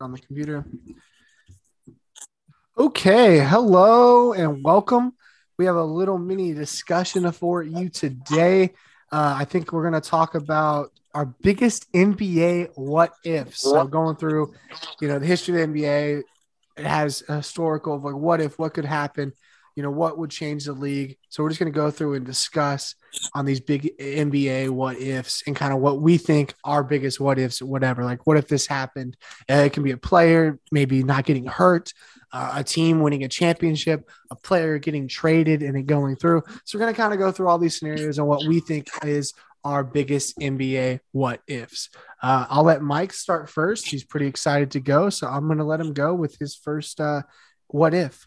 on the computer. Okay, hello and welcome. We have a little mini discussion for you today. Uh, I think we're going to talk about our biggest NBA what ifs. So going through, you know, the history of the NBA, it has historical of like what if, what could happen, you know, what would change the league. So we're just going to go through and discuss on these big NBA what ifs and kind of what we think our biggest what ifs, whatever. Like, what if this happened? Uh, it can be a player maybe not getting hurt, uh, a team winning a championship, a player getting traded and it going through. So we're going to kind of go through all these scenarios and what we think is our biggest NBA what ifs. Uh, I'll let Mike start first. He's pretty excited to go. So I'm going to let him go with his first uh, what if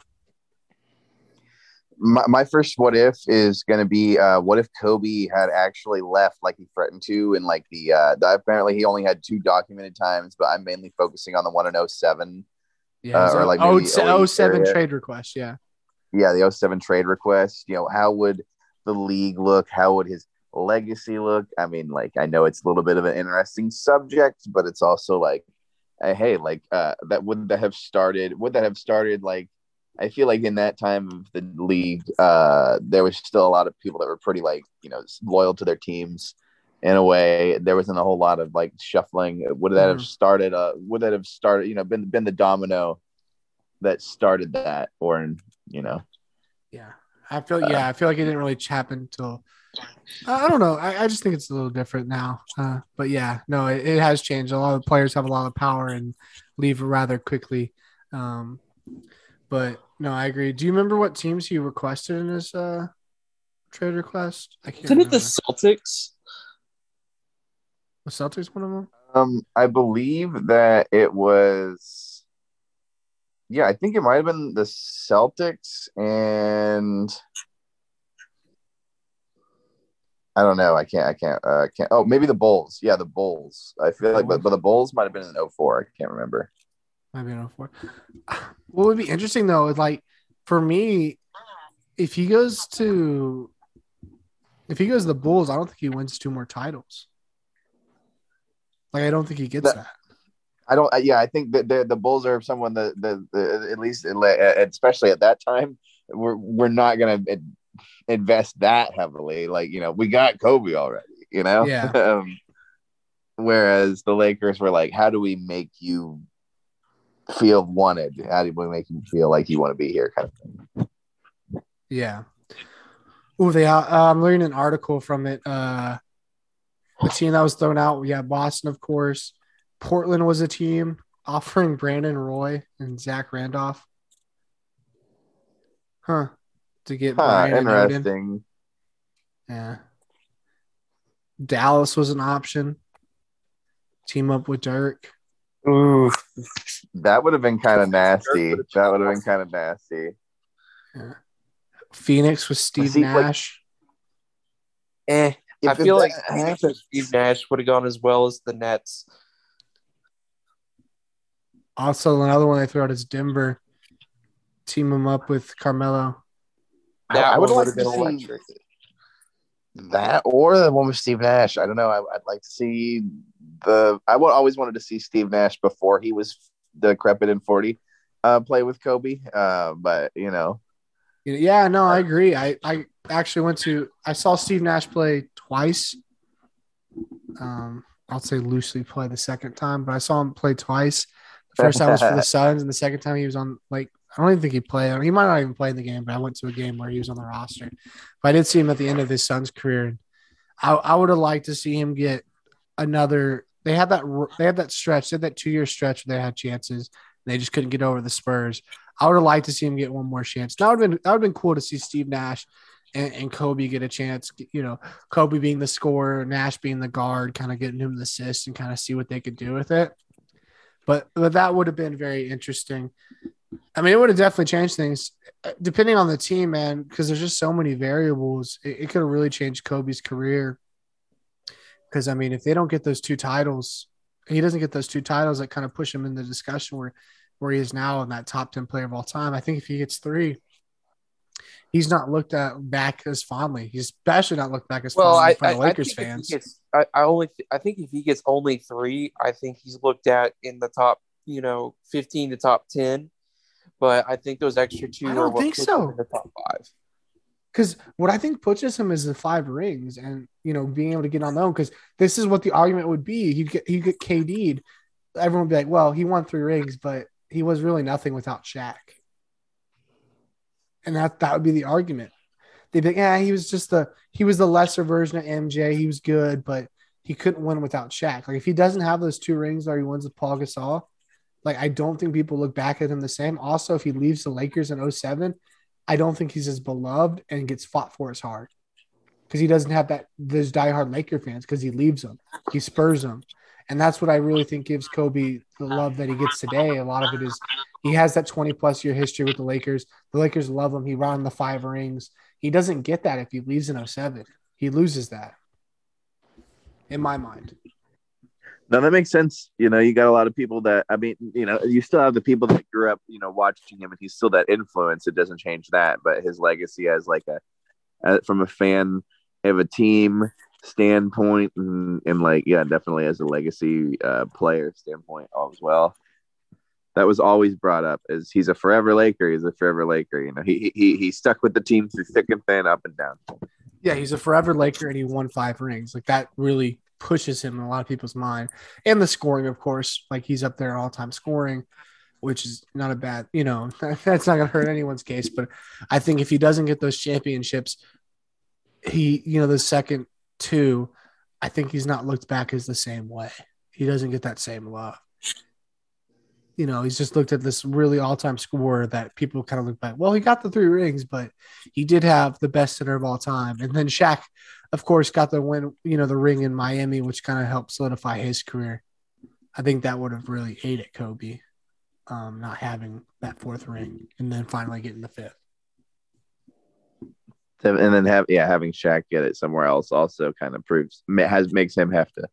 my, my first what if is going to be uh, what if Kobe had actually left like he threatened to, and like the, uh, the apparently he only had two documented times, but I'm mainly focusing on the one in 07. Yeah, uh, or like oh, 07 trade request. Yeah, yeah, the 07 trade request. You know, how would the league look? How would his legacy look? I mean, like I know it's a little bit of an interesting subject, but it's also like, uh, hey, like uh, that would that have started? Would that have started like? I feel like in that time of the league, uh, there was still a lot of people that were pretty like you know loyal to their teams. In a way, there wasn't a whole lot of like shuffling. Would that have started? Uh, would that have started? You know, been been the domino that started that, or you know? Yeah, I feel. Uh, yeah, I feel like it didn't really happen until. I don't know. I, I, just think it's a little different now. Uh, but yeah, no, it, it, has changed. A lot of players have a lot of power and leave rather quickly. Um, but no, I agree. Do you remember what teams he requested in his uh, trade request? I can't. Isn't it the Celtics? The Celtics one of them. Um, I believe that it was. Yeah, I think it might have been the Celtics and. I don't know. I can't. I can't. Uh, can't. Oh, maybe the Bulls. Yeah, the Bulls. I feel like, but, but the Bulls might have been in 04. I can't remember. Might be an 04. What would be interesting though is like for me, if he goes to if he goes to the Bulls, I don't think he wins two more titles. Like I don't think he gets that. that. I don't. Yeah, I think that the, the Bulls are someone that the, the at least especially at that time we're we're not gonna invest that heavily. Like you know, we got Kobe already. You know. Yeah. um, whereas the Lakers were like, how do we make you feel wanted? How do we make him feel like you want to be here? Kind of thing. Yeah. Oh, they. Uh, I'm reading an article from it. Uh, the team that was thrown out. We had Boston, of course. Portland was a team offering Brandon Roy and Zach Randolph. Huh. To get huh, interesting. Yeah. Dallas was an option. Team up with Dirk. Ooh, that would have been kind of nasty. That would have been kind of nasty. Yeah. Phoenix with Steve Nash. Like, eh. I feel like Steve Nash would have gone as well as the Nets. Also, another one I threw out is Denver. Team them up with Carmelo. That I, I would like to see electric. That or the one with Steve Nash. I don't know. I, would like to see the I always wanted to see Steve Nash before he was decrepit and 40 uh, play with Kobe. Uh, but you know, yeah, no, I agree. I, I actually went to, I saw Steve Nash play twice. Um, I'll say loosely play the second time, but I saw him play twice. The first time was for the Suns, and the second time he was on like I don't even think he played. He might not even play in the game, but I went to a game where he was on the roster. But I did see him at the end of his Suns' career. I, I would have liked to see him get another they had that they had that stretch, they had that two year stretch where they had chances. they just couldn't get over the Spurs. I would have liked to see him get one more chance. That would have been that would have been cool to see Steve Nash and, and, Kobe get a chance. You know, Kobe being the scorer, Nash being the guard, kind of getting him the assist and kind of see what they could do with it. But but that would have been very interesting. I mean, it would have definitely changed things, uh, depending on the team, man. Because there's just so many variables. It, it could have really changed Kobe's career because I mean, if they don't get those two titles, he doesn't get those two titles that kind of push him in the discussion where where he is now in that top 10 player of all time. I think if he gets three, he's not looked at back as fondly. He's especially not looked back as well, fondly I, I, Lakers fans. Gets, I, I, only th- I think if he gets only three, I think he's looked at in the top you know, 15 to top 10. But I think those extra two I don't think so. the top five. Because what I think pushes him is the five rings and you know being able to get on own. Because this is what the argument would be. You get you get KD'd, everyone would be like, "Well, he won three rings, but he was really nothing without Shaq." And that that would be the argument. They'd be like, "Yeah, he was just the he was the lesser version of MJ. He was good, but he couldn't win without Shaq. Like if he doesn't have those two rings or he wins with Paul Gasol, like I don't think people look back at him the same. Also, if he leaves the Lakers in 07, I don't think he's as beloved and gets fought for as hard because he doesn't have that those diehard Laker fans because he leaves them, he spurs them, and that's what I really think gives Kobe the love that he gets today. A lot of it is he has that 20 plus year history with the Lakers. The Lakers love him. He ran the five rings. He doesn't get that if he leaves in 07. He loses that, in my mind. No, that makes sense. You know, you got a lot of people that I mean, you know, you still have the people that grew up, you know, watching him, and he's still that influence. It doesn't change that, but his legacy as like a, from a fan of a team standpoint, and, and like yeah, definitely as a legacy uh, player standpoint as well. That was always brought up as he's a forever Laker. He's a forever Laker. You know, he he he stuck with the team through thick and thin, up and down. Yeah, he's a forever Laker, and he won five rings. Like that really pushes him in a lot of people's mind. And the scoring, of course, like he's up there all time scoring, which is not a bad, you know, that's not going to hurt anyone's case. But I think if he doesn't get those championships, he, you know, the second two, I think he's not looked back as the same way. He doesn't get that same love. You know, he's just looked at this really all time scorer that people kind of look back. Well, he got the three rings, but he did have the best center of all time. And then Shaq of course, got the win, you know, the ring in Miami, which kind of helped solidify his career. I think that would have really aided Kobe, um, not having that fourth ring and then finally getting the fifth. And then have yeah, having Shaq get it somewhere else also kind of proves has makes him have to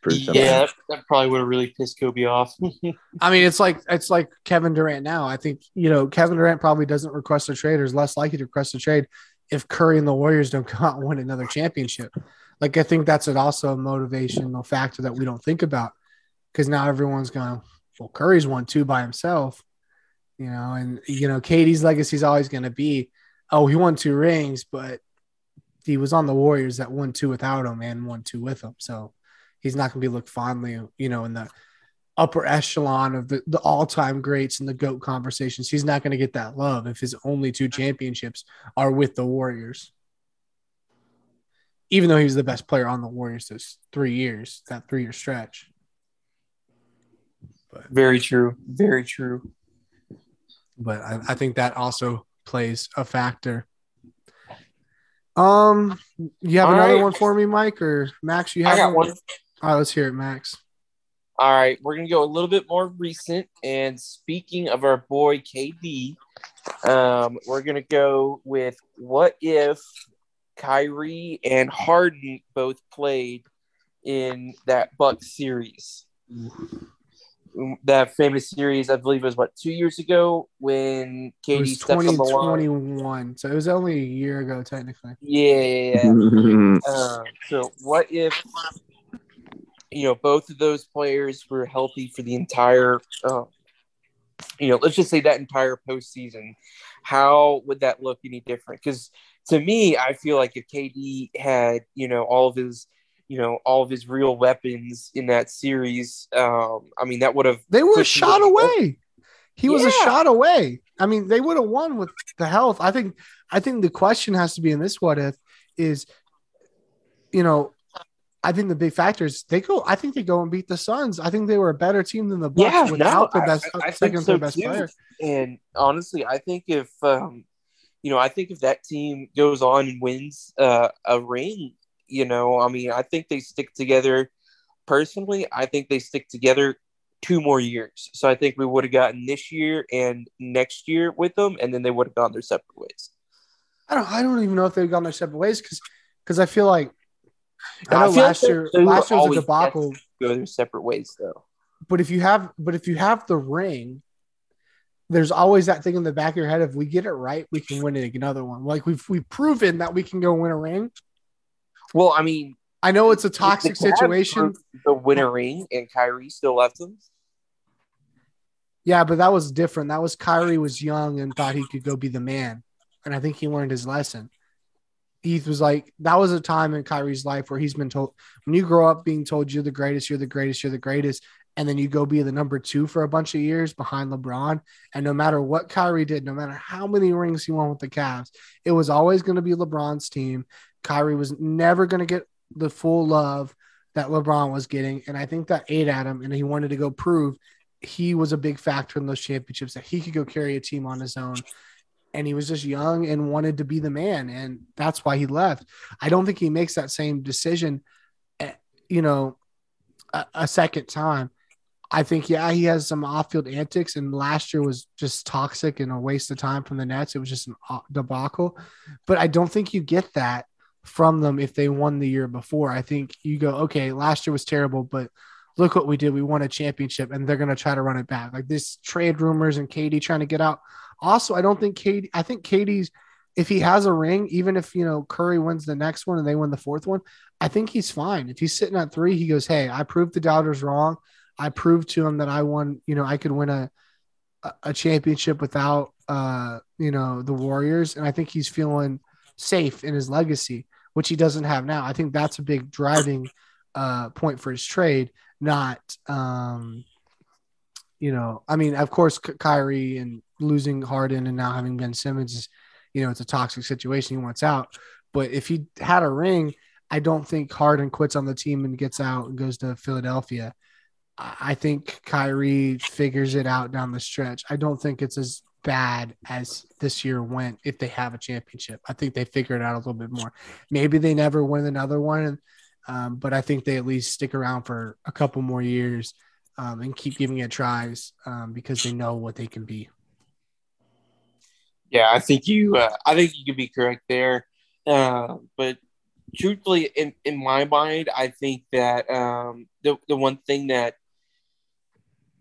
prove something. Yeah, that probably would have really pissed Kobe off. I mean, it's like it's like Kevin Durant now. I think you know Kevin Durant probably doesn't request a trade or is less likely to request a trade if Curry and the Warriors don't out and win another championship. Like I think that's an also a motivational factor that we don't think about because now everyone's going, well, Curry's won two by himself, you know, and you know, KD's legacy is always going to be, oh, he won two rings, but he was on the Warriors that won two without him and won two with him, so he's not going to be looked fondly, you know, in the upper echelon of the, the all-time greats and the GOAT conversations. He's not going to get that love if his only two championships are with the Warriors. Even though he was the best player on the Warriors those three years, that three-year stretch. But, Very true. Very true. But I, I think that also plays a factor. Um, you have all another right. one for me, Mike, or Max? You have I got one. one. All right, let's hear it, Max. All right, we're gonna go a little bit more recent. And speaking of our boy KD, um, we're gonna go with what if Kyrie and Harden both played in that Buck series? That famous series, I believe, it was what two years ago when KD stepped on the line. So it was only a year ago, technically. Yeah, yeah, yeah. uh, so what if you know, both of those players were healthy for the entire, uh, you know, let's just say that entire postseason. How would that look any different? Because to me, I feel like if KD had, you know, all of his, you know, all of his real weapons in that series, um, I mean, that would have they were a shot away. He was yeah. a shot away. I mean, they would have won with the health. I think. I think the question has to be in this: what if is, you know, I think the big factor is they go. I think they go and beat the Suns. I think they were a better team than the Bucks yeah, without no, the best I, I second so best too. player. And honestly, I think if um, you know, I think if that team goes on and wins uh, a ring, you know, I mean, I think they stick together. Personally, I think they stick together two more years. So I think we would have gotten this year and next year with them, and then they would have gone their separate ways. I don't. I don't even know if they've gone their separate ways because because I feel like I know I last year, last year was a debacle. Go their separate ways, though. But if you have, but if you have the ring, there's always that thing in the back of your head. If we get it right, we can win another one. Like we've we've proven that we can go win a ring. Well, I mean, I know it's a toxic situation. The winner ring, and Kyrie still left them. Yeah, but that was different. That was Kyrie was young and thought he could go be the man. And I think he learned his lesson. Heath was like, that was a time in Kyrie's life where he's been told when you grow up being told you're the greatest, you're the greatest, you're the greatest, and then you go be the number two for a bunch of years behind LeBron. And no matter what Kyrie did, no matter how many rings he won with the Cavs, it was always going to be LeBron's team. Kyrie was never going to get the full love that LeBron was getting. And I think that ate at him, and he wanted to go prove he was a big factor in those championships that he could go carry a team on his own. And he was just young and wanted to be the man. And that's why he left. I don't think he makes that same decision, eh, you know, a, a second time. I think, yeah, he has some off field antics, and last year was just toxic and a waste of time from the Nets. It was just a debacle. But I don't think you get that from them if they won the year before. I think you go, okay, last year was terrible, but look what we did. We won a championship and they're going to try to run it back. Like this trade rumors and KD trying to get out. Also, I don't think KD, I think KD's, if he has a ring, even if, you know, Curry wins the next one and they win the fourth one, I think he's fine. If he's sitting at three, he goes, Hey, I proved the doubters wrong. I proved to him that I won, you know, I could win a, a championship without, uh, you know, the Warriors. And I think he's feeling safe in his legacy, which he doesn't have now. I think that's a big driving uh, point for his trade not um you know i mean of course Kyrie and losing Harden and now having Ben Simmons is you know it's a toxic situation. He wants out. But if he had a ring I don't think Harden quits on the team and gets out and goes to Philadelphia. I think Kyrie figures it out down the stretch. I don't think it's as bad as this year went if they have a championship. I think they figure it out a little bit more. Maybe they never win another one and um, but I think they at least stick around for a couple more years um, and keep giving it tries um, because they know what they can be. Yeah, I think you. Uh, I think you could be correct there, uh, but truthfully, in, in my mind, I think that um, the the one thing that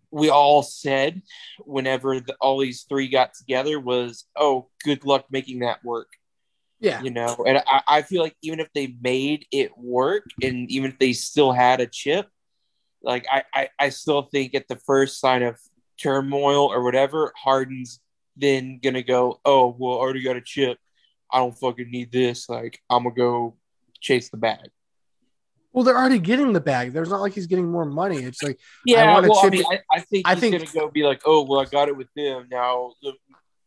we all said whenever the, all these three got together was, "Oh, good luck making that work." Yeah. You know, and I, I feel like even if they made it work and even if they still had a chip, like I, I, I still think at the first sign of turmoil or whatever, Harden's then gonna go, Oh, well, I already got a chip. I don't fucking need this. Like, I'm gonna go chase the bag. Well, they're already getting the bag. There's not like he's getting more money. It's like, yeah, I well, I, mean, I, I, think I think, gonna go be like, oh, well, I got it with them now.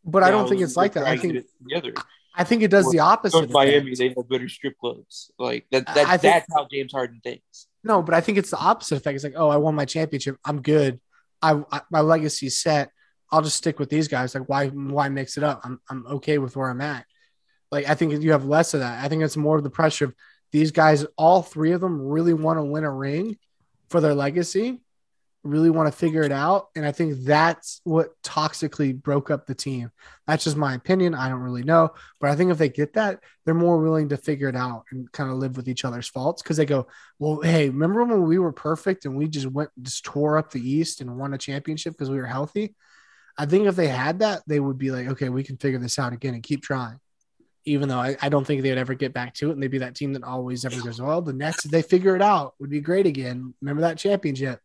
But now, I don't think it's like that. I think together. I think it does the opposite. Miami, they have better strip clubs. Like that. that think, that's how James Harden thinks. No, but I think it's the opposite effect. It's like, oh, I won my championship. I'm good. I, I my legacy's set. I'll just stick with these guys. Like, why why mix it up? I'm I'm okay with where I'm at. Like, I think you have less of that. I think it's more of the pressure of these guys. All three of them really want to win a ring for their legacy really want to figure it out. And I think that's what toxically broke up the team. That's just my opinion. I don't really know. But I think if they get that, they're more willing to figure it out and kind of live with each other's faults because they go, well, hey, remember when we were perfect and we just went, just tore up the East and won a championship because we were healthy? I think if they had that, they would be like, okay, we can figure this out again and keep trying. Even though I, I don't think they would ever get back to it, and they'd be that team that always ever goes, well, the next they figure it out would be great again. Remember that championship?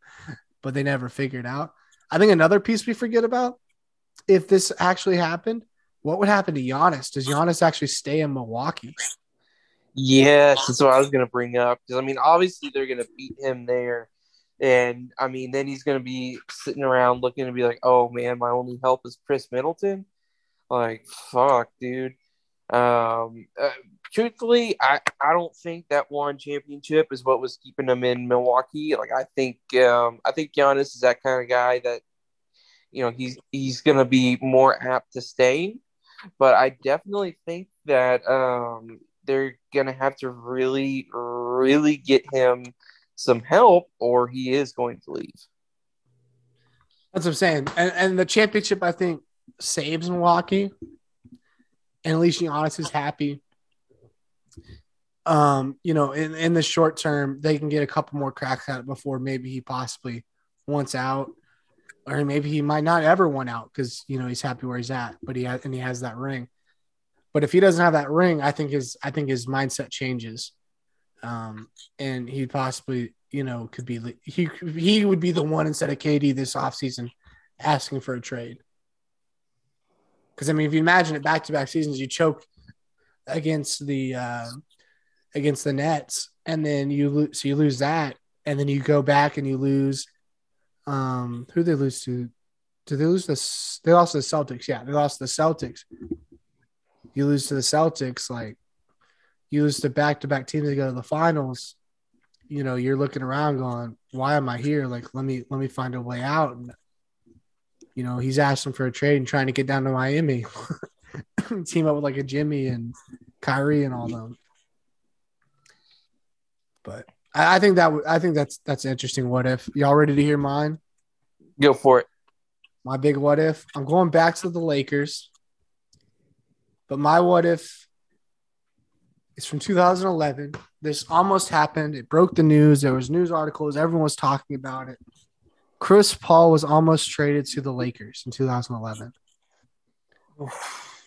But they never figured out. I think another piece we forget about if this actually happened, what would happen to Giannis? Does Giannis actually stay in Milwaukee? Yes, that's what I was going to bring up. Because, I mean, obviously they're going to beat him there. And, I mean, then he's going to be sitting around looking to be like, oh, man, my only help is Khris Middleton. Like, fuck, dude. Um, uh, truthfully, I, I don't think that one championship is what was keeping them in Milwaukee. Like I think um, I think Giannis is that kind of guy that you know he's he's gonna be more apt to stay. But I definitely think that um, they're gonna have to really really get him some help, or he is going to leave. That's what I'm saying. And, and the championship, I think, saves Milwaukee. And at least Giannis is happy um, you know, in, in the short term, they can get a couple more cracks at it before maybe he possibly wants out, or maybe he might not ever want out because you know he's happy where he's at, but he has and he has that ring. But if he doesn't have that ring, I think his I think his mindset changes, um, and he possibly you know could be he he would be the one instead of KD this offseason asking for a trade. Because I mean, if you imagine it back to back seasons, you choke against the uh, against the Nets, and then you lose. So you lose that, and then you go back and you lose. Um, who they lose to? Did they lose the? They lost the Celtics. Yeah, they lost the Celtics. You lose to the Celtics, like you lose to back to back teams to go to the finals. You know, you're looking around going, "Why am I here? Like, let me let me find a way out." And you know, he's asking for a trade and trying to get down to Miami, team up with like a Jimmy and Kyrie and all them. But I, I think that w- I think that's that's interesting. What if y'all ready to hear mine? Go for it. My big what if. I'm going back to the Lakers, but my what if is from 2011. This almost happened. It broke the news. There was news articles. Everyone was talking about it. Chris Paul was almost traded to the Lakers in 2011.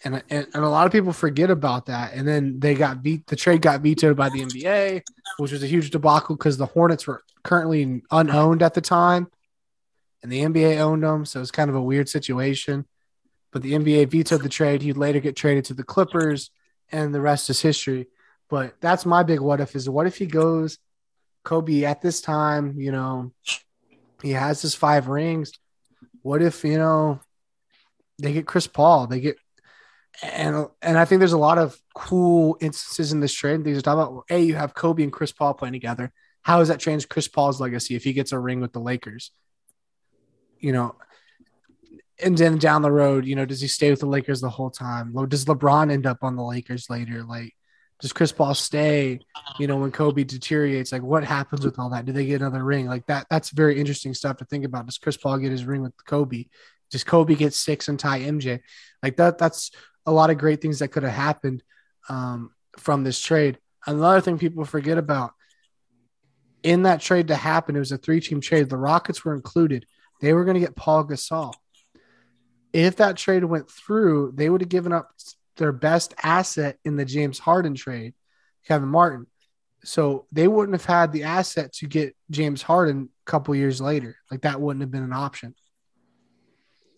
And, and, and a lot of people forget about that. And then they got beat. The trade got vetoed by the NBA, which was a huge debacle because the Hornets were currently unowned at the time, and the NBA owned them. So it was kind of a weird situation. But the NBA vetoed the trade. He'd later get traded to the Clippers, and the rest is history. But that's my big what if is what if he goes Kobe at this time, you know, he has his five rings. What if, you know, they get Chris Paul, they get and and I think there's a lot of cool instances in this trade and things to talk about. A, you have Kobe and Chris Paul playing together. How does that change Chris Paul's legacy if he gets a ring with the Lakers? You know, and then down the road, you know, does he stay with the Lakers the whole time? Does LeBron end up on the Lakers later? Like, does Chris Paul stay? You know, when Kobe deteriorates, like what happens with all that? Do they get another ring? Like that, that's very interesting stuff to think about. Does Chris Paul get his ring with Kobe? Does Kobe get six and tie MJ? Like that, that's a lot of great things that could have happened um, from this trade. Another thing people forget about in that trade to happen, it was a three team trade. The Rockets were included. They were going to get Paul Gasol. If that trade went through, they would have given up their best asset in the James Harden trade, Kevin Martin. So they wouldn't have had the asset to get James Harden a couple years later. Like that wouldn't have been an option.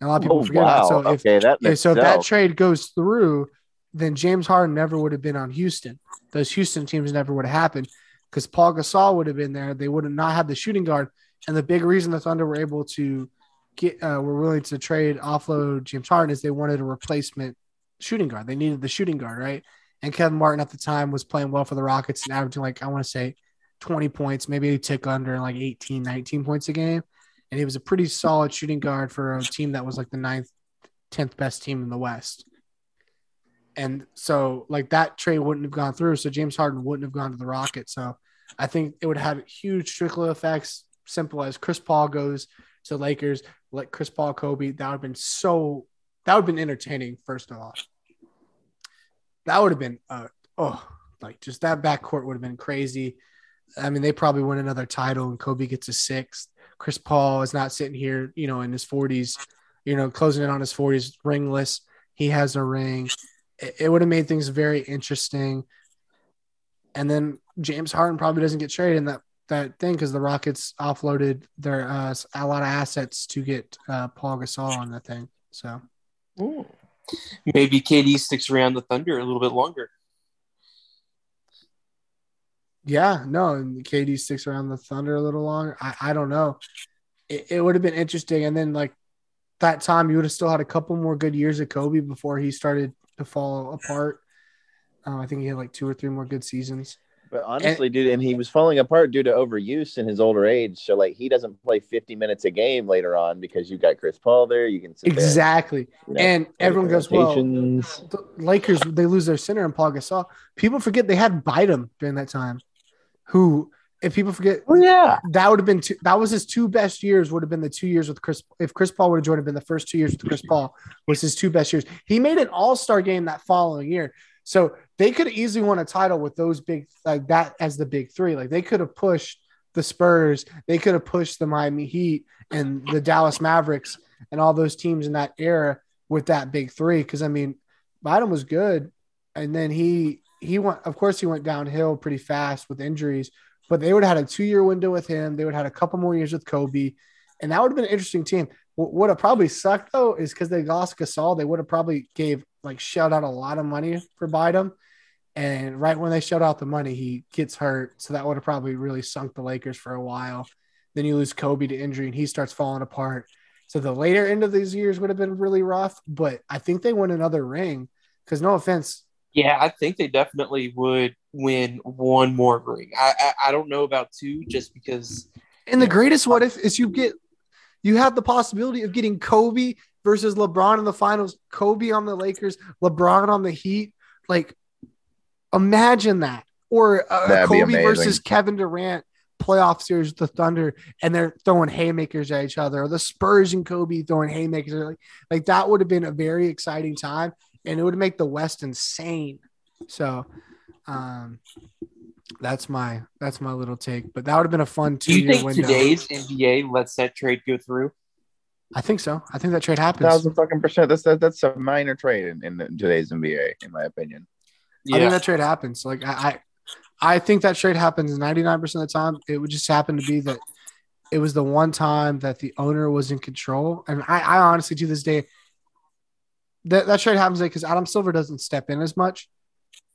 And a lot of people Oh, forget wow. that. So if okay, that so if that trade goes through, then James Harden never would have been on Houston. Those Houston teams never would have happened because Paul Gasol would have been there. They would have not had the shooting guard. And the big reason the Thunder were able to get uh, were willing to trade offload James Harden is they wanted a replacement shooting guard. They needed the shooting guard, right? And Kevin Martin at the time was playing well for the Rockets and averaging like I want to say 20 points, maybe a tick under like 18, 19 points a game. And he was a pretty solid shooting guard for a team that was like the ninth, 10th best team in the West. And so like that trade wouldn't have gone through. So James Harden wouldn't have gone to the Rockets. So I think it would have huge trickle effects, simple as Chris Paul goes to Lakers, like Chris Paul, Kobe. That would have been so that would have been entertaining, first of all. That would have been uh oh, like just that backcourt would have been crazy. I mean, they probably win another title and Kobe gets a sixth. Chris Paul is not sitting here, you know, in his 40s, you know, closing in on his 40s, ringless. He has a ring. It, it would have made things very interesting. And then James Harden probably doesn't get traded in that that thing because the Rockets offloaded their uh, a lot of assets to get uh, Paul Gasol on that thing. So Maybe KD sticks around the Thunder a little bit longer. Yeah, no, and KD sticks around the Thunder a little longer. I, I don't know. It, it would have been interesting, and then like that time, you would have still had a couple more good years of Kobe before he started to fall apart. Um, I think he had like two or three more good seasons. But honestly, dude, and he was falling apart due to overuse in his older age. So like he doesn't play 50 minutes a game later on because you got Chris Paul there. You can sit there, Exactly. you know, and everyone goes, well, the Lakers they lose their center in Paul Gasol. People forget they had Bynum during that time. Who, if people forget, Oh yeah, that would have been two, that was his two best years. Would have been the two years with Chris. If Chris Paul would have joined, have been the first two years with Chris Paul was his two best years. He made an All Star game that following year, so they could have easily won a title with those big like that as the big three. Like they could have pushed the Spurs, they could have pushed the Miami Heat and the Dallas Mavericks and all those teams in that era with that big three. Because I mean, Bynum was good, and then he he went. Of course, he went downhill pretty fast with injuries. But they would have had a two year window with him. They would have had a couple more years with Kobe, and that would have been an interesting team. What would have probably sucked though is because they lost Gasol, they would have probably gave like shelled out a lot of money for Bynum. And right when they shelled out the money, he gets hurt. So that would have probably really sunk the Lakers for a while. Then you lose Kobe to injury and he starts falling apart. So the later end of these years would have been really rough, but I think they win another ring because no offense. Yeah, I think they definitely would win one more ring. I, I, I don't know about two just because. And the greatest what if is you get you have the possibility of getting Kobe versus LeBron in the finals, Kobe on the Lakers, LeBron on the Heat. Like, imagine that. Or uh, Kobe versus Kevin Durant playoff series with the Thunder, and they're throwing haymakers at each other, or the Spurs and Kobe throwing haymakers. Like, like that would have been a very exciting time, and it would make the West insane. So, um, that's my that's my little take. But that would have been a fun two. Do you think window. today's NBA lets that trade go through? I think so. I think that trade happens. Thousand fucking percent. That's that, that's a minor trade in, in today's NBA, in my opinion. Yeah. I think that trade happens. Like I, I, I think that trade happens ninety nine percent of the time. It would just happen to be that it was the one time that the owner was in control. And I, I honestly to this day, that that trade happens because Adam Silver doesn't step in as much,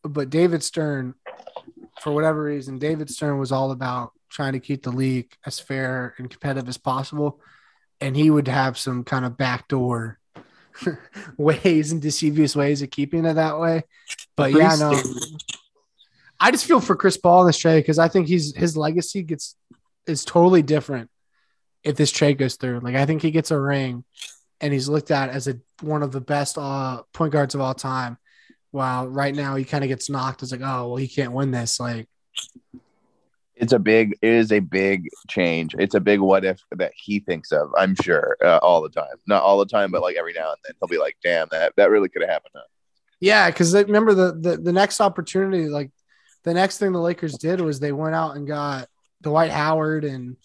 but David Stern for whatever reason, David Stern was all about trying to keep the league as fair and competitive as possible. And he would have some kind of backdoor ways and deceivious ways of keeping it that way. But yeah, no. I just feel for Chris Paul in this trade because I think he's his legacy gets is totally different if this trade goes through. Like I think he gets a ring and he's looked at as a one of the best uh, point guards of all time. Wow, right now he kind of gets knocked. It's like, oh well, he can't win this. Like, it's a big, it is a big change. It's a big what if that he thinks of. I'm sure uh, all the time, not all the time, but like every now and then he'll be like, damn, that that really could have happened. Huh? Yeah, because remember the, the the next opportunity, like the next thing the Lakers did was they went out and got Dwight Howard and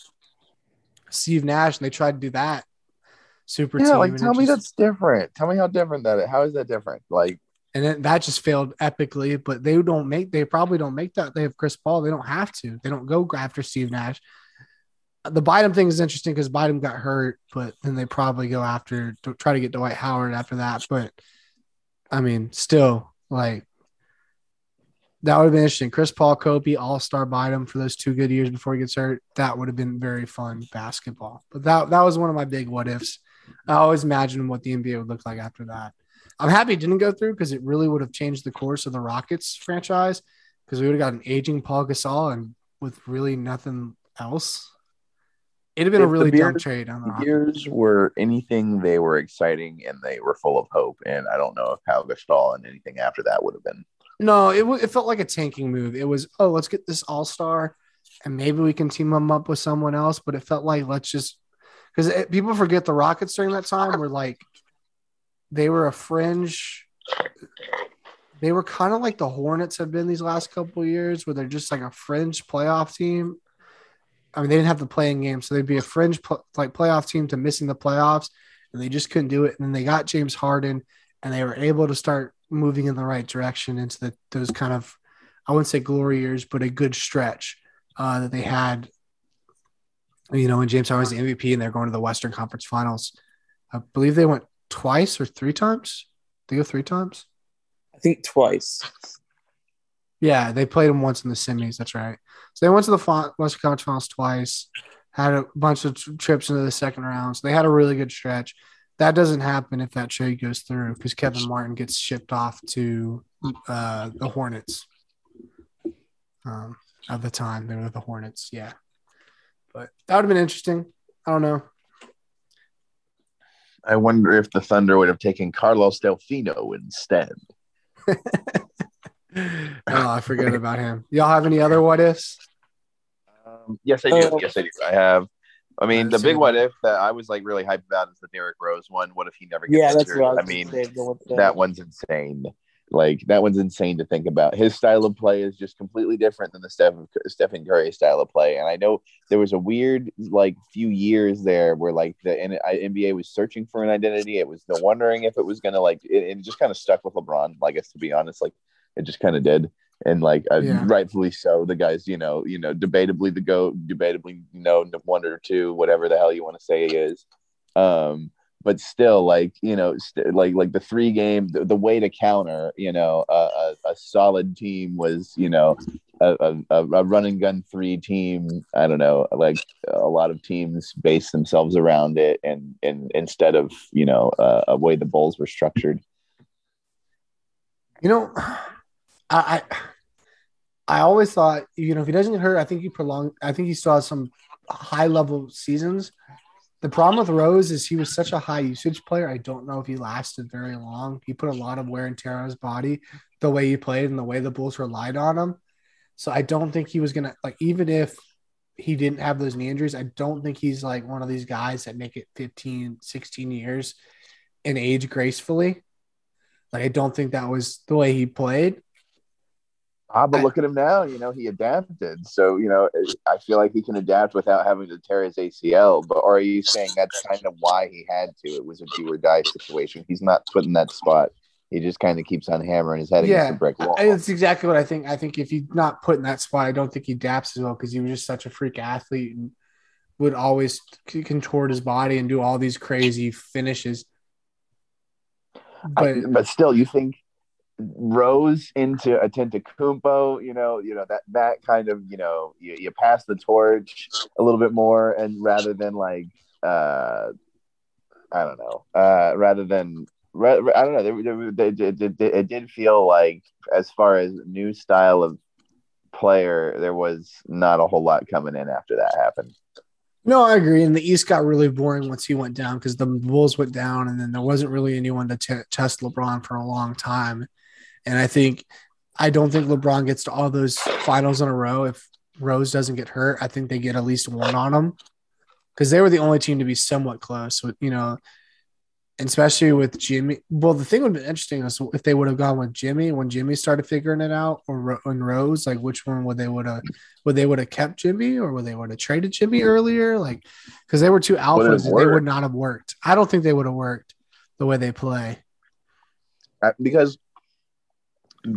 Steve Nash, and they tried to do that super yeah, Like, tell me just, that's different. Tell me how different that. How is that different? Like, and then that just failed epically. But they don't make, they probably don't make that. They have Chris Paul. They don't have to. They don't go after Steve Nash. The Bynum thing is interesting because Bynum got hurt, but then they probably go after to try to get Dwight Howard after that. But I mean, still like that would have been interesting. Chris Paul, Kobe, All Star Bynum for those two good years before he gets hurt. That would have been very fun basketball. But that that was one of my big what ifs. I always imagined what the NBA would look like after that. I'm happy it didn't go through because it really would have changed the course of the Rockets franchise because we would have got an aging Paul Gasol and with really nothing else. It'd have been if a really dumb trade. On the years were anything, they were exciting and they were full of hope. And I don't know if Paul Gasol and anything after that would have been. No, it, it felt like a tanking move. It was, oh, let's get this all star and maybe we can team them up with someone else. But it felt like let's just because people forget the Rockets during that time were like they were a fringe. They were kind of like the Hornets have been these last couple years, where they're just like a fringe playoff team. I mean, they didn't have the play-in game, so they'd be a fringe pl- like playoff team to missing the playoffs, and they just couldn't do it. And then they got James Harden, and they were able to start moving in the right direction into the, those kind of, I wouldn't say glory years, but a good stretch uh, that they had. You know, when James was the MVP, and they're going to the Western Conference Finals. I believe they went twice or three times? They go three times? I think twice. Yeah, they played them once in the semis. That's right. So they went to the Western Conference Finals twice. Had a bunch of trips into the second round. So they had a really good stretch. That doesn't happen if that trade goes through because Kevin Martin gets shipped off to uh, the Hornets. Um, at the time, they were the Hornets. Yeah, but that would have been interesting. I don't know. I wonder if the Thunder would have taken Carlos Delfino instead. oh, I forget about him. Y'all have any other what ifs? Um, yes, I do. Uh, yes, I do. I have. I mean, the big what if that I was like really hyped about is the Derrick Rose one. What if he never gets yeah, injured? I, I mean, that one's insane. Like that one's insane to think about. His style of play is just completely different than the Stephen Stephen Curry style of play. And I know there was a weird like few years there where like the NBA was searching for an identity. It was the wondering if it was gonna like it, it just kind of stuck with LeBron. I guess to be honest, like it just kind of did. And like uh, yeah. rightfully so, the guys, you know, you know, debatably the go, debatably you know, one or two, whatever the hell you want to say is. Um, but still, like you know, st- like like the three game, the, the way to counter, you know, a, a, solid team was, you know, a, a, a run and gun three team. I don't know, like a lot of teams base themselves around it, and and instead of you know uh, a way the Bulls were structured. You know, I, I I always thought you know if he doesn't get hurt, I think he prolonged. I think he still has some high level seasons. The problem with Rose is he was such a high usage player. I don't know if he lasted very long. He put a lot of wear and tear on his body, the way he played and the way the Bulls relied on him. So I don't think he was gonna like even if he didn't have those knee injuries, I don't think he's like one of these guys that make it 15, 16 years and age gracefully. Like I don't think that was the way he played. Ah, but look at him now. You know, he adapted. So, you know, I feel like he can adapt without having to tear his ACL. But are you saying that's kind of why he had to? It was a do or die situation. He's not put in that spot. He just kind of keeps on hammering his head yeah, against the brick wall. It's exactly what I think. I think if he's not put in that spot, I don't think he adapts as well because he was just such a freak athlete and would always contort his body and do all these crazy finishes. But, I, but still, you think Rose into a Antetokounmpo, you know, you know that that kind of, you know, you, you pass the torch a little bit more, and rather than like, uh, I don't know, uh, rather than I don't know, they, they, they, they, it did feel like as far as new style of player, there was not a whole lot coming in after that happened. No, I agree. And the East got really boring once he went down because the Bulls went down, and then there wasn't really anyone to t- test LeBron for a long time. And I think I don't think LeBron gets to all those finals in a row if Rose doesn't get hurt. I think they get at least one on them because they were the only team to be somewhat close. With you know, especially with Jimmy. Well, the thing would be interesting is if they would have gone with Jimmy when Jimmy started figuring it out, or when Rose, like which one would they would have would they would have kept Jimmy or would they would have traded Jimmy earlier? Like because they were two alphas, and they would not have worked. I don't think they would have worked the way they play. Because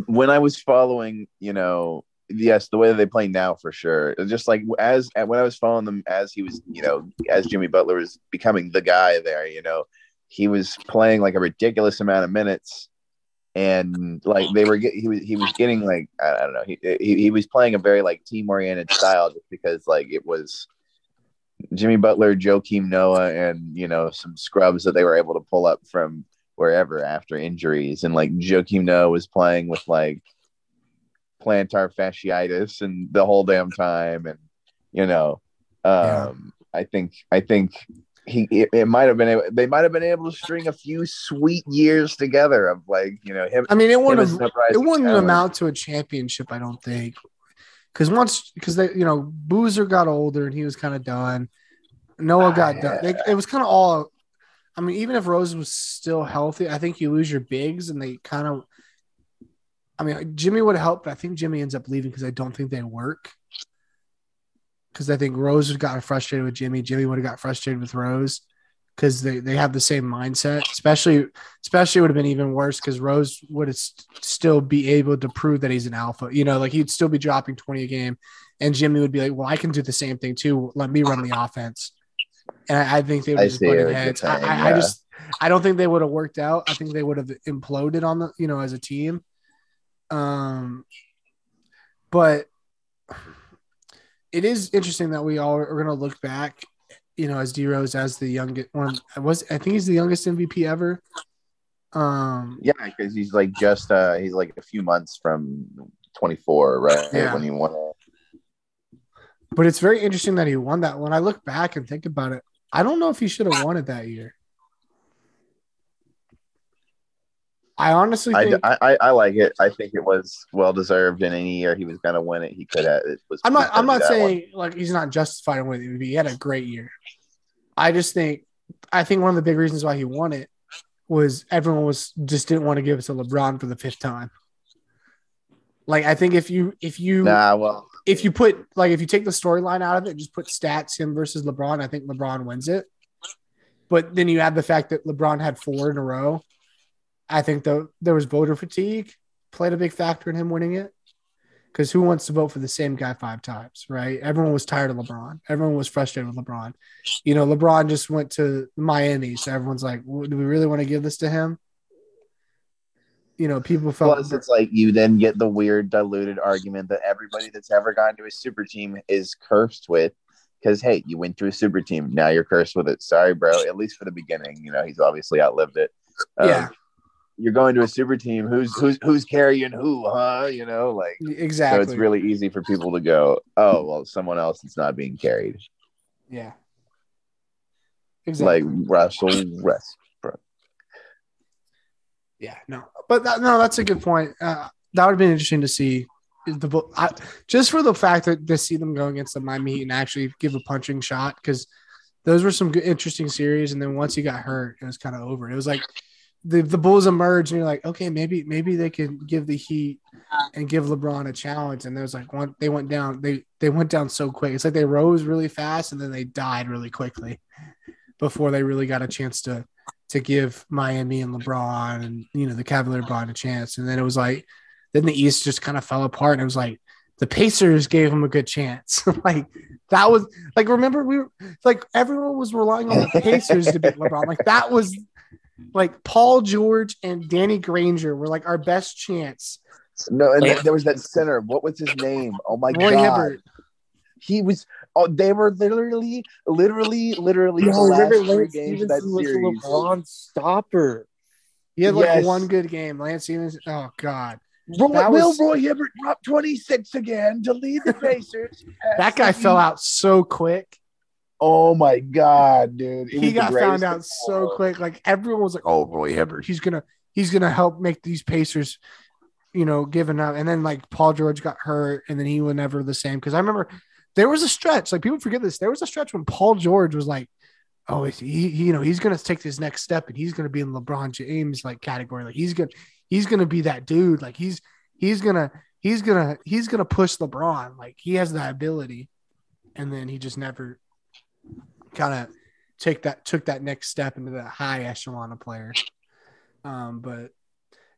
when I was following, you know, yes, the way that they play now for sure. Just like as when I was following them as he was, you know, as Jimmy Butler was becoming the guy there, you know, he was playing like a ridiculous amount of minutes, and like they were, he was he was getting like I don't know, he he, he was playing a very like team oriented style just because like it was. Jimmy Butler, Joakim Noah, and you know some scrubs that they were able to pull up from wherever after injuries. And like Joakim Noah was playing with like plantar fasciitis and the whole damn time. And, you know, um, yeah. I think, I think he, it, it might have been, able, they might have been able to string a few sweet years together of like, you know, him. I mean, it wouldn't, it wouldn't talent. amount to a championship, I don't think. Cause once, cause they, you know, Boozer got older and he was kind of done. Noah got uh, done. They, it was kind of all I mean, even if Rose was still healthy, I think you lose your bigs, and they kind of. I mean, Jimmy would have helped, but I think Jimmy ends up leaving because I don't think they work. Because I think Rose would have gotten frustrated with Jimmy. Jimmy would have got frustrated with Rose because they, they have the same mindset. Especially, especially it would have been even worse because Rose would have st- still be able to prove that he's an alpha. You know, like he'd still be dropping twenty a game, and Jimmy would be like, "Well, I can do the same thing too. Let me run the offense." And I, I think they would just butted heads. I, yeah. I, just I don't think they would have worked out. I think they would have imploded on the you know as a team. Um, but it is interesting that we all are going to look back, you know, as D Rose as the youngest one. Was I think he's the youngest MVP ever. Um, yeah, because he's like just uh he's like a few months from 24, right? Yeah. When he won. But it's very interesting that he won that. When I look back and think about it, I don't know if he should have won it that year. I honestly think I, I, I, like it. I think it was well deserved. In any year he was going to win it, he could have. It was. I'm not. I'm not saying one. like he's not justified with it. He had a great year. I just think. I think one of the big reasons why he won it was everyone was just didn't want to give it to LeBron for the fifth time. Like I think if you if you nah well if you put like if you take the storyline out of it, just put stats him versus LeBron, I think LeBron wins it. But then you add the fact that LeBron had four in a row. I think the there was voter fatigue played a big factor in him winning it. because who wants to vote for the same guy five times, right? Everyone was tired of LeBron. Everyone was frustrated with LeBron. You know, LeBron just went to Miami, so everyone's like, well, "Do we really want to give this to him?" You know, people felt. Plus, it's like you then get the weird diluted argument that everybody that's ever gone to a super team is cursed with, because hey, you went to a super team, now you're cursed with it. Sorry, bro. At least for the beginning, you know, he's obviously outlived it. Um, yeah you're going to a super team. Who's who's who's carrying who? Huh? You know, like exactly. So it's really easy for people to go, oh well, someone else is not being carried. Yeah. Exactly. Like Russell Westbrook. Yeah. No, but that, no, that's a good point. Uh, that would been interesting to see the I, just for the fact that to see them go against the Miami Heat and actually give a punching shot because those were some good, interesting series. And then once he got hurt, it was kind of over. It was like the the Bulls emerged, and you're like, okay, maybe maybe they can give the Heat and give LeBron a challenge. And there's like one they went down, they they went down so quick. It's like they rose really fast and then they died really quickly before they really got a chance to to give Miami and LeBron and you know the Cavalier LeBron a chance. And then it was like then the East just kind of fell apart and it was like the Pacers gave them a good chance. like that was like remember we were like everyone was relying on the Pacers to beat LeBron. Like that was like Paul George and Danny Granger were like our best chance. No, and there was that center. What was his name? Oh my Roy god. Hibbert. He was oh they were literally, literally, literally no, the last three games that series. LeBron stopper. He had like yes. one good game. Lance Stephenson. Oh god. Roy, will Roy Hibbert drop 26 again to lead the Pacers? that guy fell out so quick. Oh my god, dude! It he got found out so quick. Like everyone was like, "Oh, Roy Hibbert, he's gonna he's gonna help make these Pacers, you know, giving up." And then like Paul George got hurt, and then he was never the same. Because I remember there was a stretch. Like people forget this. There was a stretch when Paul George was like, "Oh, he, he you know he's gonna take this next step, and he's gonna be in LeBron James like category. Like he's gonna he's gonna be that dude. Like he's he's gonna he's gonna he's gonna push LeBron. Like he has that ability." And then he just never kind of take that took that next step into that high echelon of player. Um, but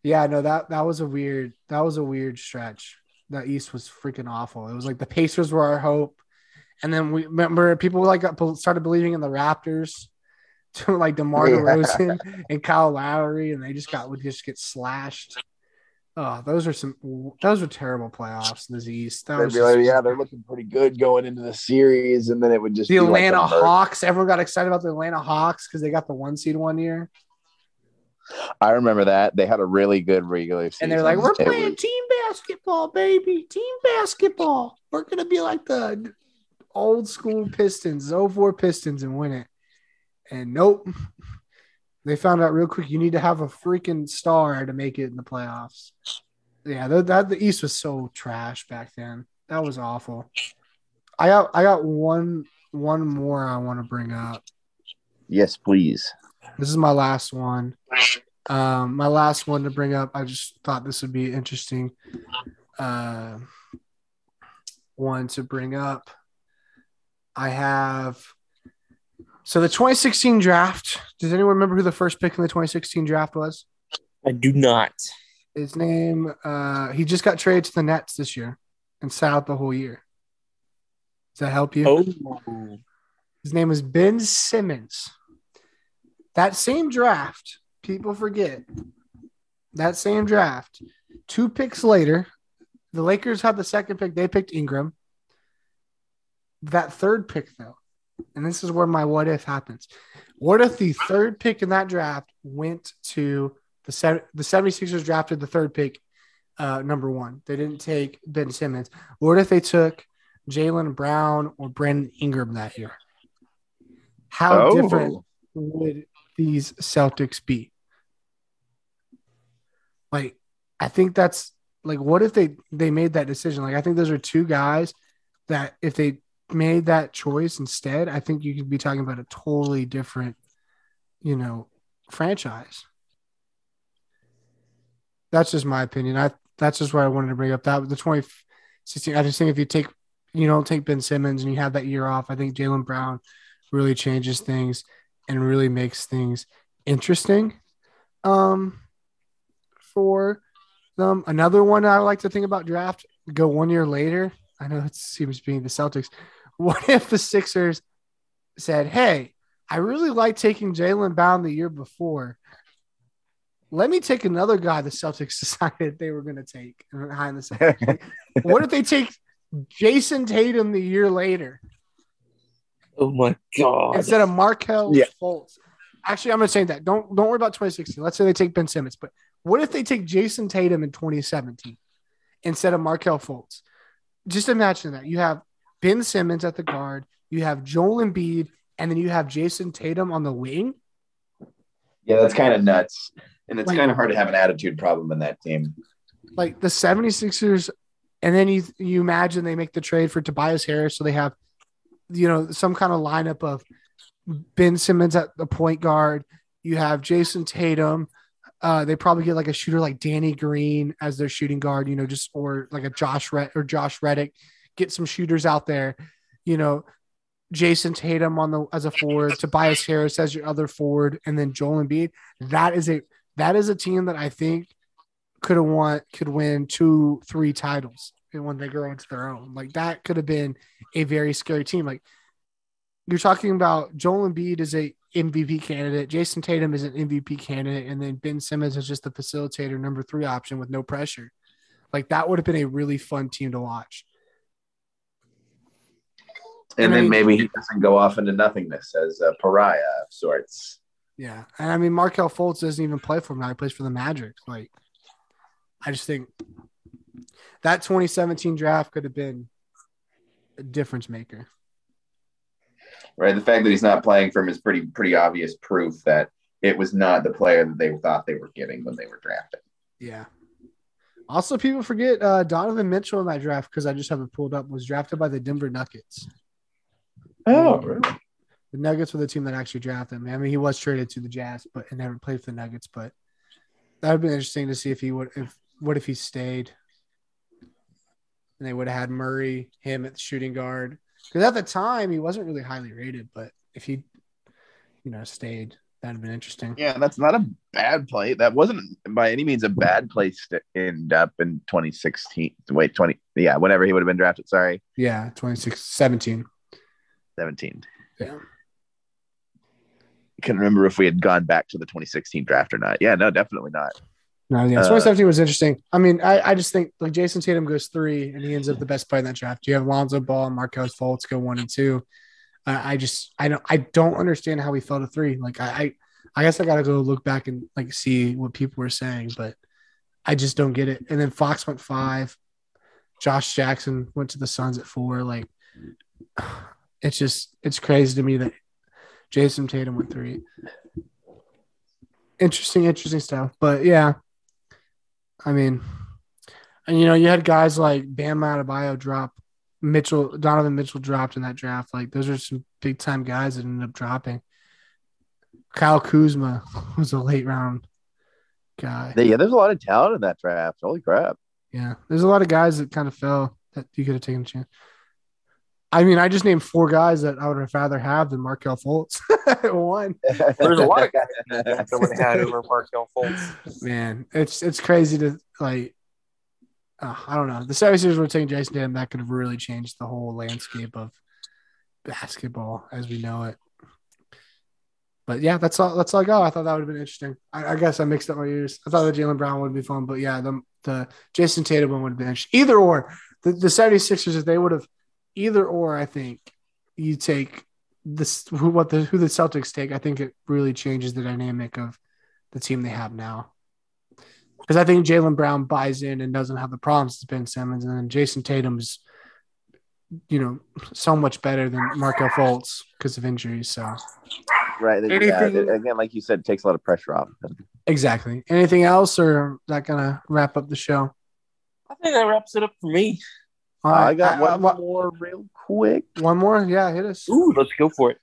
yeah, no, that that was a weird that was a weird stretch. That East was freaking awful. It was like the Pacers were our hope, and then we remember people like uh, started believing in the Raptors, to like DeMar DeRozan yeah. and Kyle Lowry, and they just got would just get slashed. Oh, those are some those are terrible playoffs in the East. That was like, yeah, they're looking pretty good going into the series, and then it would just the Atlanta like Hawks. Everyone got excited about the Atlanta Hawks because they got the one seed one year. I remember that they had a really good regular season, and they're like, "We're playing was... team basketball, baby, team basketball. We're gonna be like the old school Pistons, 04 Pistons, and win it." And nope, they found out real quick you need to have a freaking star to make it in the playoffs. Yeah, the, that the East was so trash back then. That was awful. I got I got one one more I want to bring up. Yes, please. This is my last one. Um, my last one to bring up. I just thought this would be interesting. Uh, one to bring up. I have so the 2016 draft. Does anyone remember who the first pick in the 2016 draft was? I do not. His name. Uh, he just got traded to the Nets this year and sat out the whole year. Does that help you? Oh. His name was Ben Simmons. That same draft, people forget. That same draft, two picks later, the Lakers had the second pick. They picked Ingram. That third pick, though, and this is where my what if happens. What if the third pick in that draft went to the se- the 76ers drafted the third pick, uh, number one. They didn't take Ben Simmons. What if they took Jaylen Brown or Brandon Ingram that year? How oh. different would these Celtics be? Like, I think that's like, what if they they made that decision? Like, I think those are two guys that if they made that choice instead, I think you could be talking about a totally different, you know, franchise. That's just my opinion. I that's just what I wanted to bring up. That the 2016. I just think if you take you don't take Ben Simmons and you have that year off, I think Jaylen Brown really changes things and really makes things interesting. Um, for them, another one I like to think about draft go one year later. I know it seems being the Celtics. What if the Sixers said, "Hey, I really like taking Jaylen Brown the year before. Let me take another guy the Celtics decided they were going to take behind the what if they take Jayson Tatum the year later? Oh my god! Instead of Markelle yeah. Fultz. Actually, I'm not saying that. Don't don't worry about 2016. Let's say they take Ben Simmons, but what if they take Jayson Tatum in 2017 instead of Markelle Fultz? Just imagine that you have Ben Simmons at the guard, you have Joel Embiid, and then you have Jayson Tatum on the wing. Yeah, that's kind of nuts. And it's like, kind of hard to have an attitude problem in that team. Like the 76ers, and then you you imagine they make the trade for Tobias Harris, so they have you know some kind of lineup of Ben Simmons at the point guard. You have Jayson Tatum. Uh, they probably get like a shooter like Danny Green as their shooting guard, you know, just or like a Josh Red or Josh Reddick. Get some shooters out there, you know. Jayson Tatum on the as a forward, Tobias Harris as your other forward, and then Joel Embiid. That is a that is a team that I think could have won could win two, three titles when they grow into their own. Like that could have been a very scary team. Like you're talking about Joel Embiid is a MVP candidate, Jayson Tatum is an MVP candidate, and then Ben Simmons is just the facilitator number three option with no pressure. Like that would have been a really fun team to watch. And, and then I mean, maybe he doesn't go off into nothingness as a pariah of sorts. Yeah. And I mean, Markelle Fultz doesn't even play for him now. He plays for the Magic. Like, I just think that 2017 draft could have been a difference maker. Right. The fact that he's not playing for him is pretty, pretty obvious proof that it was not the player that they thought they were getting when they were drafting. Yeah. Also, people forget uh, Donovan Mitchell in that draft because I just have it pulled up was drafted by the Denver Nuggets. Oh, really? The Nuggets were the team that actually drafted him. I mean, he was traded to the Jazz, but and never played for the Nuggets. But that would be interesting to see if he would if what if he stayed, and they would have had Murray, him at the shooting guard. Because at the time he wasn't really highly rated, but if he, you know, stayed, that'd have been interesting. Yeah, that's not a bad play. That wasn't by any means a bad place to end up in 2016. Wait, 20. Yeah, whenever he would have been drafted. Sorry. Yeah, 2017. 17. Yeah. I couldn't remember if we had gone back to the 2016 draft or not. Yeah, no, definitely not. No, yeah, 2017 uh, was interesting. I mean, I, I just think like Jayson Tatum goes three and he ends up the best player in that draft. You have Lonzo Ball and Markelle Fultz go one and two. Uh, I just I don't I don't understand how he fell to three. Like I I, I guess I got to go look back and like see what people were saying, but I just don't get it. And then Fox went five. Josh Jackson went to the Suns at four. Like it's just it's crazy to me that Jayson Tatum went three. Interesting, interesting stuff. But yeah, I mean, and you know, you had guys like Bam Adebayo drop, Mitchell, Donovan Mitchell dropped in that draft. Like those are some big time guys that ended up dropping. Kyle Kuzma was a late round guy. Yeah, there's a lot of talent in that draft. Holy crap. Yeah, there's a lot of guys that kind of fell that you could have taken a chance. I mean, I just named four guys that I would rather have than Markelle Fultz. One. There's a lot of guys that would have had over Markelle Fultz. Man, it's it's crazy to like. Uh, I don't know. The 76ers were taking Jayson Tatum. That could have really changed the whole landscape of basketball as we know it. But yeah, that's all. That's all I got. I thought that would have been interesting. I, I guess I mixed up my ears. I thought the Jaylen Brown would be fun, but yeah, the the Jayson Tatum one would have been interesting. Either or, the, the 76ers, if they would have either or, I think you take this who what the who the Celtics take. I think it really changes the dynamic of the team they have now. Because I think Jaylen Brown buys in and doesn't have the problems as Ben Simmons, and then Jayson Tatum's, you know, so much better than Markelle Fultz because of injuries. So, right. Anything, yeah, again, like you said, it takes a lot of pressure off. Exactly. Anything else, or that gonna wrap up the show? I think that wraps it up for me. I got uh, one more real quick. One more, yeah, hit us. Ooh, let's go for it.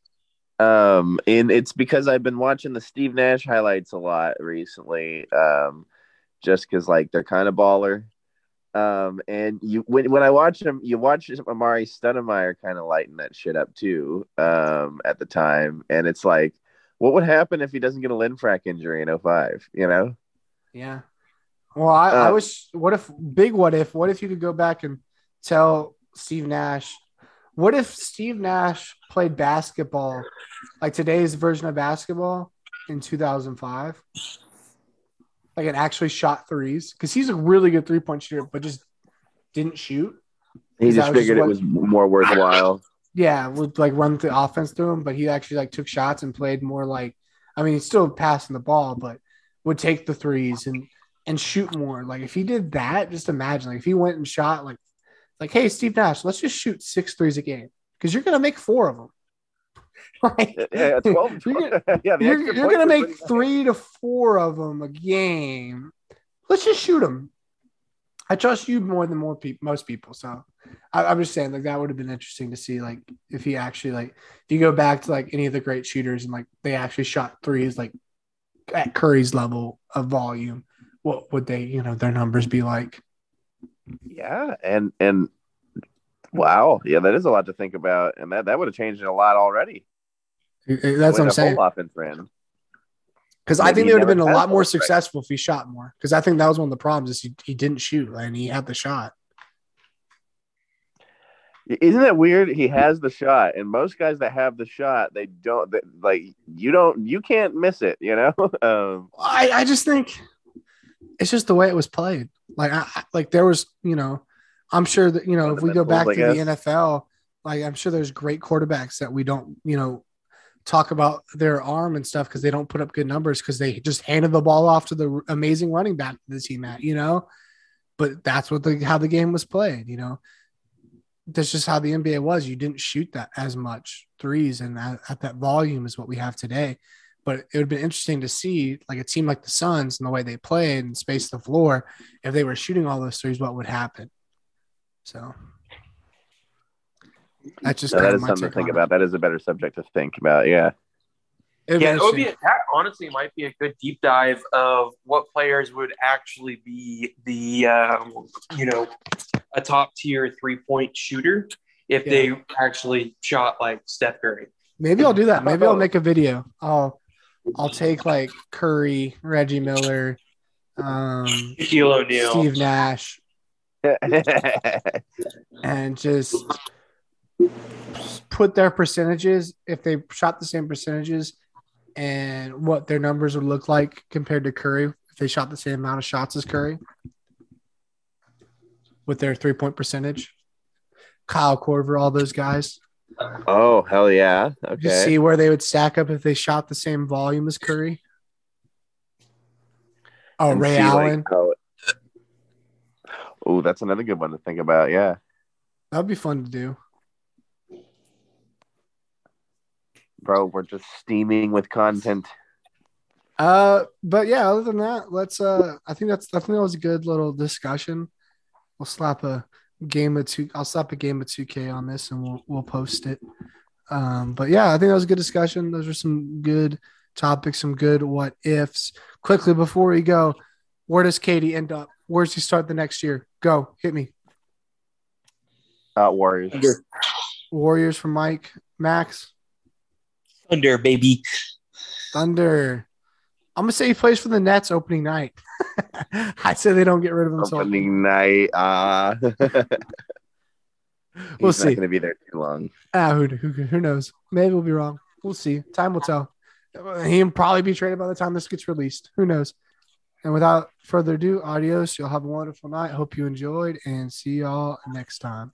Um, and it's because I've been watching the Steve Nash highlights a lot recently. Um, just because like they're kind of baller. Um, and you when when I watch him, you watch Amar'e Stoudemire kind of lighten that shit up too. Um, at the time, and it's like, what would happen if he doesn't get a Linfrac injury in 05, You know? Yeah. Well, I, uh, I wish. What if big? What if? What if you could go back and tell Steve Nash? What if Steve Nash played basketball, like today's version of basketball, in 2005? Like it actually shot threes because he's a really good three point shooter, but just didn't shoot. He just figured just what, it was more worthwhile. Yeah, would like run the offense through him, but he actually like took shots and played more like. I mean, he's still passing the ball, but would take the threes and and shoot more. Like if he did that, just imagine like if he went and shot like like, hey, Steve Nash, let's just shoot six threes a game because you're gonna make four of them. Right? Yeah, 12, you're, yeah, you're, you're gonna make three to four of them a game. Let's just shoot them. I trust you more than more people, most people. So I, am just saying, like that would have been interesting to see, like if he actually, like, if you go back to like any of the great shooters and like they actually shot threes, like at Curry's level of volume, what would they, you know, their numbers be like? Yeah, and and wow, yeah, that is a lot to think about, and that that would have changed it a lot already. That's what I'm saying. Because I think they would have been a lot more successful if he shot more. Because I think that was one of the problems is he, he didn't shoot and he had the shot. Isn't that weird? He has the shot, and most guys that have the shot, they don't they, like. You don't. You can't miss it. You know. um, I I just think it's just the way it was played. Like I like there was you know, I'm sure that you know if we go back to the NFL, like I'm sure there's great quarterbacks that we don't you know talk about their arm and stuff because they don't put up good numbers because they just handed the ball off to the amazing running back the team at, you know. But that's what the how the game was played, you know. That's just how the NBA was. You didn't shoot that as much threes and at, at that volume is what we have today. But it would have been interesting to see like a team like the Suns and the way they played and space the floor. If they were shooting all those threes, what would happen? So that's just no, that is something to think it. about. That is a better subject to think about. Yeah. Yeah, it would be, that honestly might be a good deep dive of what players would actually be the um, you know a top tier three point shooter if yeah. they actually shot like Steph Curry. Maybe I'll do that. Maybe I'll make a video. I'll I'll take like Curry, Reggie Miller, um, Shaquille O'Neal, Steve Nash, and just put their percentages if they shot the same percentages and what their numbers would look like compared to Curry if they shot the same amount of shots as Curry with their three point percentage. Kyle Korver, all those guys. Oh hell yeah! Okay. You see where they would stack up if they shot the same volume as Curry. Oh, and Ray Allen. Like, oh, that's another good one to think about. Yeah, that'd be fun to do. Bro, we're just steaming with content. Uh, but yeah, other than that, let's. Uh, I think that's. I think that was a good little discussion. We'll slap a game of two. I'll slap a game of two K on this, and we'll we'll post it. Um, but yeah, I think that was a good discussion. Those are some good topics, some good what ifs. Quickly before we go, where does KD end up? Where does he start the next year? Go hit me. Uh, Warriors. Warriors from Mike Max. Thunder, baby. Thunder. I'm gonna say he plays for the Nets opening night. I say they don't get rid of him. Opening night. Uh, we'll see. Not going to be there too long. Ah, who, who who knows? Maybe we'll be wrong. We'll see. Time will tell. He'll probably be traded by the time this gets released. Who knows? And without further ado, adios. You'll have a wonderful night. Hope you enjoyed, and see y'all next time.